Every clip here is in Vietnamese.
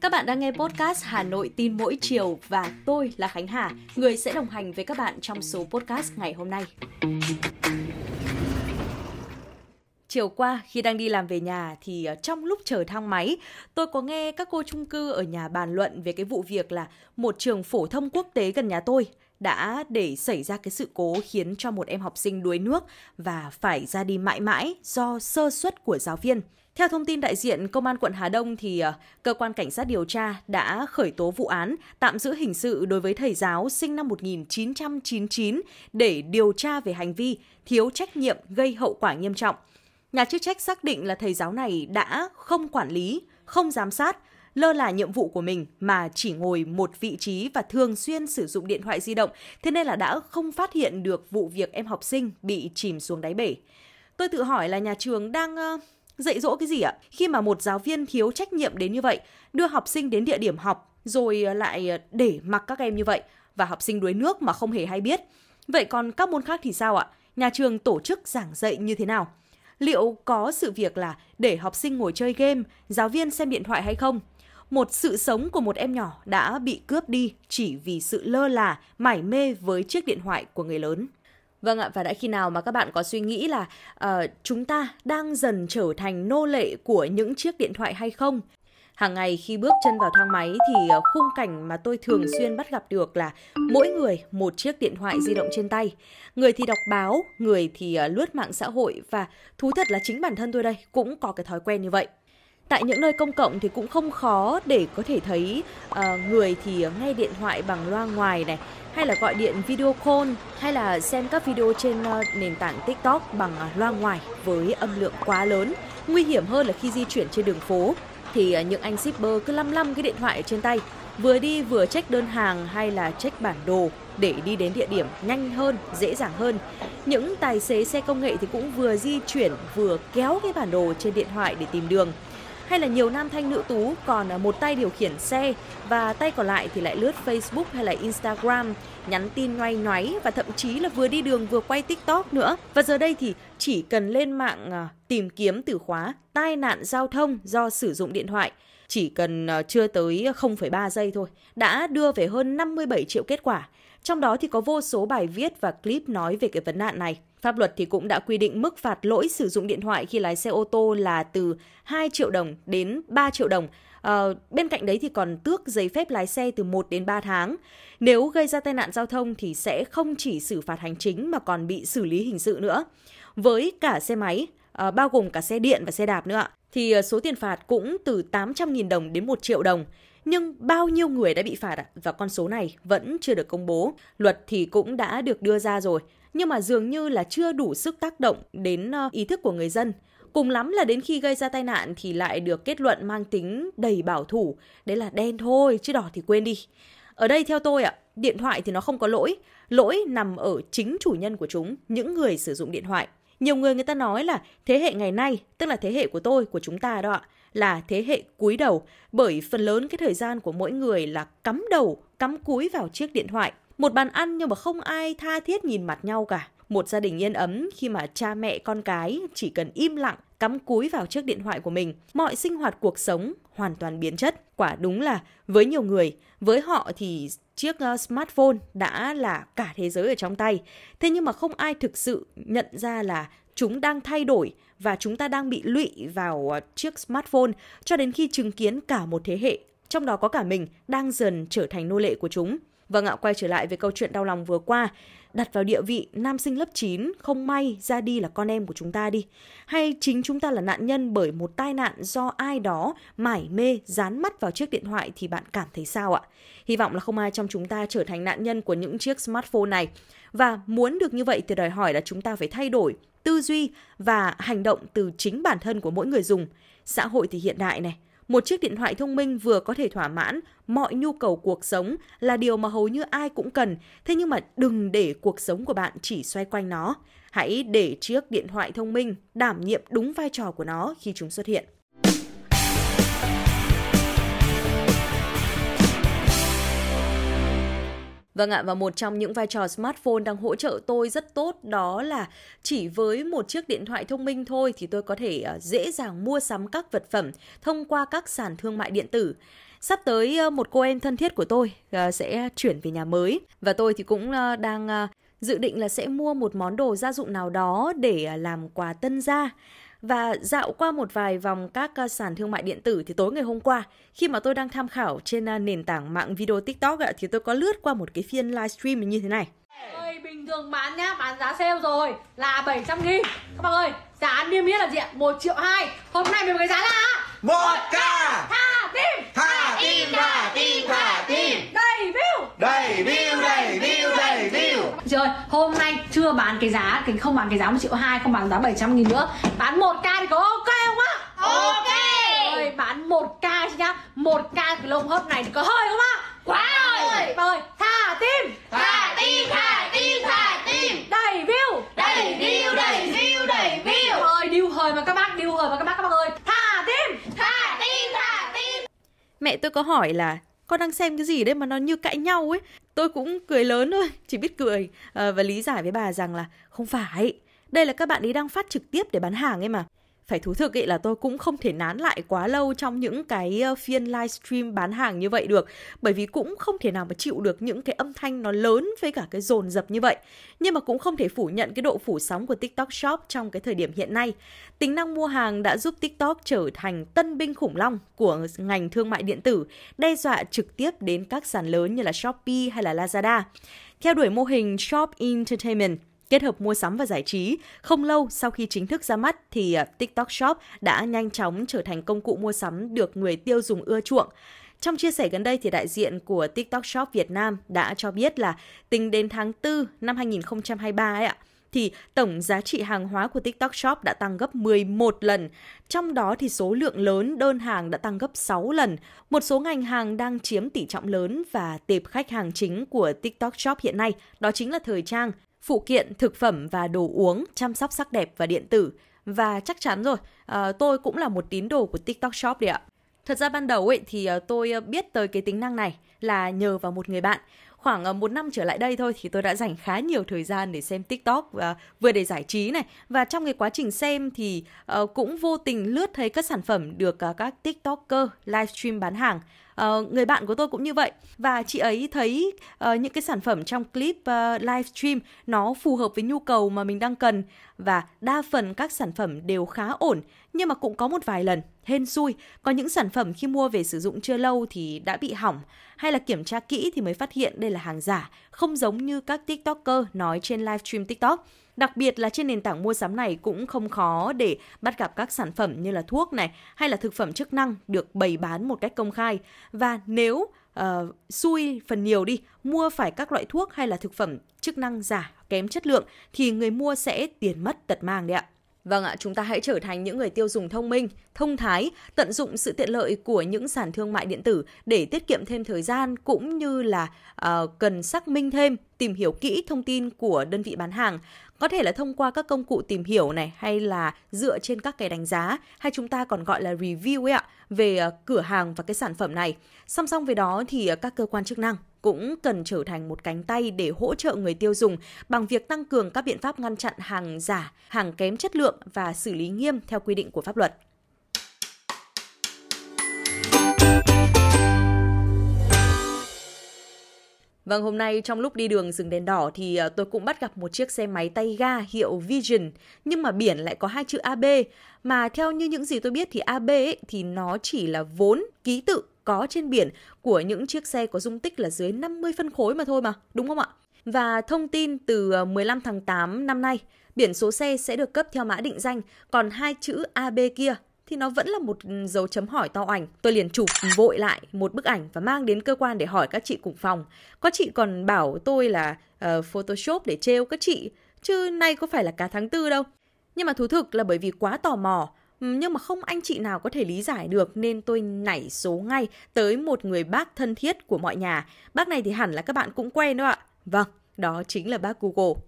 Các bạn đang nghe podcast Hà Nội tin mỗi chiều và tôi là Khánh Hà, người sẽ đồng hành với các bạn trong số podcast ngày hôm nay. Chiều qua khi đang đi làm về nhà thì ờ, trong lúc chờ thang máy, tôi có nghe các cô chung cư ở nhà bàn luận về cái vụ việc là một trường phổ thông quốc tế gần nhà tôi đã để xảy ra cái sự cố khiến cho một em học sinh đuối nước và phải ra đi mãi mãi do sơ suất của giáo viên. Theo thông tin đại diện Công an quận Hà Đông thì ờ, cơ quan cảnh sát điều tra đã khởi tố vụ án tạm giữ hình sự đối với thầy giáo sinh năm 1999 để điều tra về hành vi thiếu trách nhiệm gây hậu quả nghiêm trọng. Nhà chức trách xác định là thầy giáo này đã không quản lý, không giám sát, lơ là nhiệm vụ của mình mà chỉ ngồi một vị trí và thường xuyên sử dụng điện thoại di động, thế nên là đã không phát hiện được vụ việc em học sinh bị chìm xuống đáy bể. Tôi tự hỏi là nhà trường đang uh, dạy dỗ cái gì ạ? Khi mà một giáo viên thiếu trách nhiệm đến như vậy, đưa học sinh đến địa điểm học rồi ờ, lại ờ, để mặc các em như vậy và học sinh đuối nước mà không hề hay biết. Vậy còn các môn khác thì sao ạ? Nhà trường tổ chức giảng dạy như thế nào? Liệu có sự việc là để học sinh ngồi chơi game, giáo viên xem điện thoại hay không? Một sự sống của một em nhỏ đã bị cướp đi chỉ vì sự lơ là, mải mê với chiếc điện thoại của người lớn. Vâng ạ, và đã khi nào mà các bạn có suy nghĩ là uh, chúng ta đang dần trở thành nô lệ của những chiếc điện thoại hay không? Hàng ngày khi bước chân vào thang máy thì ờ, khung cảnh mà tôi thường xuyên bắt gặp được là mỗi người một chiếc điện thoại di động trên tay. Người thì đọc báo, người thì ờ, lướt mạng xã hội và thú thật là chính bản thân tôi đây cũng có cái thói quen như vậy. Tại những nơi công cộng thì cũng không khó để có thể thấy uh, người thì nghe điện thoại bằng loa ngoài này, hay là gọi điện video call hay là xem các video trên uh, nền tảng TikTok bằng uh, loa ngoài với âm lượng quá lớn. Nguy hiểm hơn là khi di chuyển trên đường phố thì uh, những anh shipper cứ lăm lăm cái điện thoại ở trên tay, vừa đi vừa check đơn hàng hay là check bản đồ để đi đến địa điểm nhanh hơn, dễ dàng hơn. Những tài xế xe công nghệ thì cũng vừa di chuyển vừa kéo cái bản đồ trên điện thoại để tìm đường hay là nhiều nam thanh nữ tú còn à, một tay điều khiển xe và tay còn lại thì lại lướt Facebook hay là Instagram, nhắn tin ngoay ngoáy và thậm chí là vừa đi đường vừa quay TikTok nữa. Và giờ đây thì chỉ cần lên mạng à, tìm kiếm từ khóa tai nạn giao thông do sử dụng điện thoại chỉ cần à, chưa tới 0,3 giây thôi đã đưa về hơn 57 triệu kết quả. Trong đó thì có vô số bài viết và clip nói về cái vấn nạn này. Pháp luật thì cũng đã quy định mức phạt lỗi sử dụng điện thoại khi lái xe ô tô là từ 2 triệu đồng đến 3 triệu đồng. À, bên cạnh đấy thì còn tước giấy phép lái xe từ 1 đến 3 tháng. Nếu gây ra tai nạn giao thông thì sẽ không chỉ xử phạt hành chính mà còn bị xử lý hình sự nữa. Với cả xe máy, à, bao gồm cả xe điện và xe đạp nữa thì ờ, số tiền phạt cũng từ 800.000 đồng đến 1 triệu đồng. Nhưng bao nhiêu người đã bị phạt ạ? Và con số này vẫn chưa được công bố. Luật thì cũng đã được đưa ra rồi nhưng mà dường như là chưa đủ sức tác động đến ờ, ý thức của người dân. Cùng lắm là đến khi gây ra tai nạn thì lại được kết luận mang tính đầy bảo thủ, đấy là đen thôi, chứ đỏ thì quên đi. Ở đây theo tôi ạ, điện thoại thì nó không có lỗi, lỗi nằm ở chính chủ nhân của chúng, những người sử dụng điện thoại. Nhiều người người ta nói là thế hệ ngày nay, tức là thế hệ của tôi, của chúng ta đó ạ, là thế hệ cúi đầu, bởi phần lớn cái thời gian của mỗi người là cắm đầu, cắm cúi vào chiếc điện thoại. Một bàn ăn nhưng mà không ai tha thiết nhìn mặt nhau cả. Một gia đình yên ấm khi mà cha mẹ con cái chỉ cần im lặng cắm cúi vào chiếc điện thoại của mình, mọi sinh hoạt cuộc sống hoàn toàn biến chất. Quả đúng là với nhiều người, với họ thì chiếc ờ, smartphone đã là cả thế giới ở trong tay. Thế nhưng mà không ai thực sự nhận ra là chúng đang thay đổi và chúng ta đang bị lụy vào ờ, chiếc smartphone cho đến khi chứng kiến cả một thế hệ, trong đó có cả mình đang dần trở thành nô lệ của chúng. Vâng ạ, quay trở lại với câu chuyện đau lòng vừa qua, đặt vào địa vị nam sinh lớp 9 không may ra đi là con em của chúng ta đi. Hay chính chúng ta là nạn nhân bởi một tai nạn do ai đó mải mê dán mắt vào chiếc điện thoại thì bạn cảm thấy sao ạ? Hy vọng là không ai trong chúng ta trở thành nạn nhân của những chiếc smartphone này. Và muốn được như vậy thì đòi hỏi là chúng ta phải thay đổi tư duy và hành động từ chính bản thân của mỗi người dùng. Xã hội thì hiện đại này, một chiếc điện thoại thông minh vừa có thể thỏa mãn mọi nhu cầu cuộc sống là điều mà hầu như ai cũng cần. Thế nhưng mà đừng để cuộc sống của bạn chỉ xoay quanh nó. Hãy để chiếc điện thoại thông minh đảm nhiệm đúng vai trò của nó khi chúng xuất hiện. Vâng ạ, và một trong những vai trò smartphone đang hỗ trợ tôi rất tốt đó là chỉ với một chiếc điện thoại thông minh thôi thì tôi có thể ờ, dễ dàng mua sắm các vật phẩm thông qua các sàn thương mại điện tử. Sắp tới ờ, một cô em thân thiết của tôi ờ, sẽ chuyển về nhà mới và tôi thì cũng đang dự định là sẽ mua một món đồ gia dụng nào đó để làm quà tân gia và dạo qua một vài vòng các uh, sàn thương mại điện tử thì tối ngày hôm qua khi mà tôi đang tham khảo trên uh, nền tảng mạng video TikTok thì tôi có lướt qua một cái phiên livestream như thế này. Ơi, bình thường bán nhá, bán giá sale rồi là 700 nghìn. Các bạn ơi, giá niêm yết là gì ạ? 1 triệu 2 Hôm nay mình cái giá là một k Thả tim Thả tim, thả tim, thả tim Đầy view Đầy view, đầy view, đầy view Rồi, hôm nay chưa bán cái giá, cái không bán cái giá 1 triệu 2, không bán giá 700 nghìn nữa. Bán 1k thì có ok không ạ? Ok. Ơi, bán 1k chứ nhá. 1k cái lông hấp này thì có hơi không ạ? Quá rồi. Ơi, thả tim. Thả tim, thả tim, thả tim. Đầy view. Đầy view, đầy view, đầy view. Ơi, điêu hời mà các bác, điêu hời mà các bác các bác ơi. Thả tim. Thả tim, thả tim. Mẹ tôi có hỏi là con đang xem cái gì đấy mà nó như cãi nhau ấy. Tôi cũng cười lớn thôi, chỉ biết cười à, và lý giải với bà rằng là không phải. Đây là các bạn ấy đang phát trực tiếp để bán hàng ấy mà phải thú thực ý là tôi cũng không thể nán lại quá lâu trong những cái ờ, phiên livestream bán hàng như vậy được. Bởi vì cũng không thể nào mà chịu được những cái âm thanh nó lớn với cả cái dồn dập như vậy. Nhưng mà cũng không thể phủ nhận cái độ phủ sóng của TikTok Shop trong cái thời điểm hiện nay. Tính năng mua hàng đã giúp TikTok trở thành tân binh khủng long của ngành thương mại điện tử, đe dọa trực tiếp đến các sàn lớn như là Shopee hay là Lazada. Theo đuổi mô hình Shop Entertainment kết hợp mua sắm và giải trí. Không lâu sau khi chính thức ra mắt thì à, TikTok Shop đã nhanh chóng trở thành công cụ mua sắm được người tiêu dùng ưa chuộng. Trong chia sẻ gần đây thì đại diện của TikTok Shop Việt Nam đã cho biết là tính đến tháng 4 năm 2023 ấy ạ, thì tổng giá trị hàng hóa của TikTok Shop đã tăng gấp 11 lần. Trong đó thì số lượng lớn đơn hàng đã tăng gấp 6 lần. Một số ngành hàng đang chiếm tỷ trọng lớn và tệp khách hàng chính của TikTok Shop hiện nay đó chính là thời trang, phụ kiện, thực phẩm và đồ uống, chăm sóc sắc đẹp và điện tử. Và chắc chắn rồi, ờ, tôi cũng là một tín đồ của TikTok Shop đấy ạ. Thật ra ban đầu ấy thì ờ, tôi ờ, biết tới cái tính năng này là nhờ vào một người bạn. Khoảng một năm trở lại đây thôi thì tôi đã dành khá nhiều thời gian để xem TikTok và vừa để giải trí này và trong cái quá trình xem thì cũng vô tình lướt thấy các sản phẩm được các TikToker livestream bán hàng Uh, người bạn của tôi cũng như vậy. Và chị ấy thấy uh, những cái sản phẩm trong clip ờ, uh, livestream nó phù hợp với nhu cầu mà mình đang cần. Và đa phần các sản phẩm đều khá ổn nhưng mà cũng có một vài lần hên xui. Có những sản phẩm khi mua về sử dụng chưa lâu thì đã bị hỏng hay là kiểm tra kỹ thì mới phát hiện đây là hàng giả không giống như các tiktoker nói trên livestream tiktok. Đặc biệt là trên nền tảng mua sắm này cũng không khó để bắt gặp các sản phẩm như là thuốc này hay là thực phẩm chức năng được bày bán một cách công khai. Và nếu uh, xui phần nhiều đi, mua phải các loại thuốc hay là thực phẩm chức năng giả kém chất lượng thì người mua sẽ tiền mất tật mang đấy ạ. Vâng ạ, chúng ta hãy trở thành những người tiêu dùng thông minh, thông thái, tận dụng sự tiện lợi của những sàn thương mại điện tử để tiết kiệm thêm thời gian cũng như là uh, cần xác minh thêm, tìm hiểu kỹ thông tin của đơn vị bán hàng có thể là thông qua các công cụ tìm hiểu này hay là dựa trên các cái đánh giá hay chúng ta còn gọi là review ấy ạ về ờ, cửa hàng và cái sản phẩm này. Song song với đó thì ờ, các cơ quan chức năng cũng cần trở thành một cánh tay để hỗ trợ người tiêu dùng bằng việc tăng cường các biện pháp ngăn chặn hàng giả, hàng kém chất lượng và xử lý nghiêm theo quy định của pháp luật. Vâng, hôm nay trong lúc đi đường dừng đèn đỏ thì ờ, tôi cũng bắt gặp một chiếc xe máy tay ga hiệu Vision, nhưng mà biển lại có hai chữ AB. Mà theo như những gì tôi biết thì AB ấy, thì nó chỉ là vốn ký tự có trên biển của những chiếc xe có dung tích là dưới 50 phân khối mà thôi mà, đúng không ạ? Và thông tin từ ờ, 15 tháng 8 năm nay, biển số xe sẽ được cấp theo mã định danh, còn hai chữ AB kia thì nó vẫn là một ừ, dấu chấm hỏi to ảnh. Tôi liền chụp vội lại một bức ảnh và mang đến cơ quan để hỏi các chị cùng phòng. Có chị còn bảo tôi là uh, Photoshop để trêu các chị, chứ nay có phải là cả tháng tư đâu. Nhưng mà thú thực là bởi vì quá tò mò, ừ, nhưng mà không anh chị nào có thể lý giải được nên tôi nảy số ngay tới một người bác thân thiết của mọi nhà. Bác này thì hẳn là các bạn cũng quen đó ạ. Vâng, đó chính là bác Google.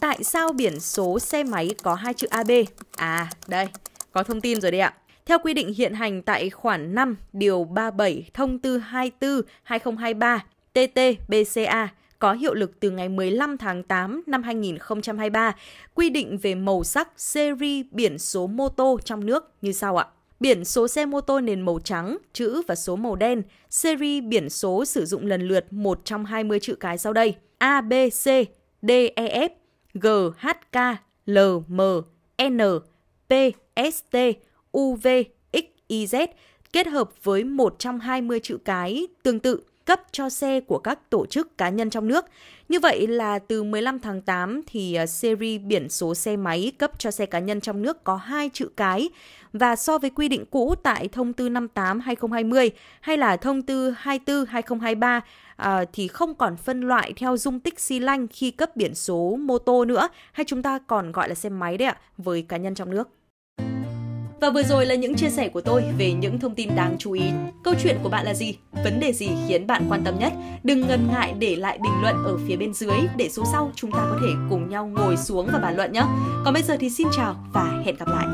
Tại sao biển số xe máy có hai chữ AB? À, đây, có thông tin rồi đây ạ. Theo quy định hiện hành tại khoản 5 điều 37 thông tư 24 2023 TT BCA có hiệu lực từ ngày 15 tháng 8 năm 2023, quy định về màu sắc series biển số mô tô trong nước như sau ạ. Biển số xe mô tô nền màu trắng, chữ và số màu đen, series biển số sử dụng lần lượt một trong 20 chữ cái sau đây. A, B, C, D, E, F, G, H, K, L, M, N, P, S, T, U, V, X, Y, Z kết hợp với một trong 20 chữ cái tương tự cấp cho xe của các tổ chức cá nhân trong nước. Như vậy là từ 15 tháng 8 thì à, series biển số xe máy cấp cho xe cá nhân trong nước có hai chữ cái và so với quy định cũ tại thông tư 58/2020 hay là thông tư 24/2023 à, thì không còn phân loại theo dung tích xi lanh khi cấp biển số mô tô nữa hay chúng ta còn gọi là xe máy đấy ạ với cá nhân trong nước. Và vừa rồi là những chia sẻ của tôi về những thông tin đáng chú ý. Câu chuyện của bạn là gì? Vấn đề gì khiến bạn quan tâm nhất? Đừng ngần ngại để lại bình luận ở phía bên dưới để số sau chúng ta có thể cùng nhau ngồi xuống và bàn luận nhé. Còn bây giờ thì xin chào và hẹn gặp lại.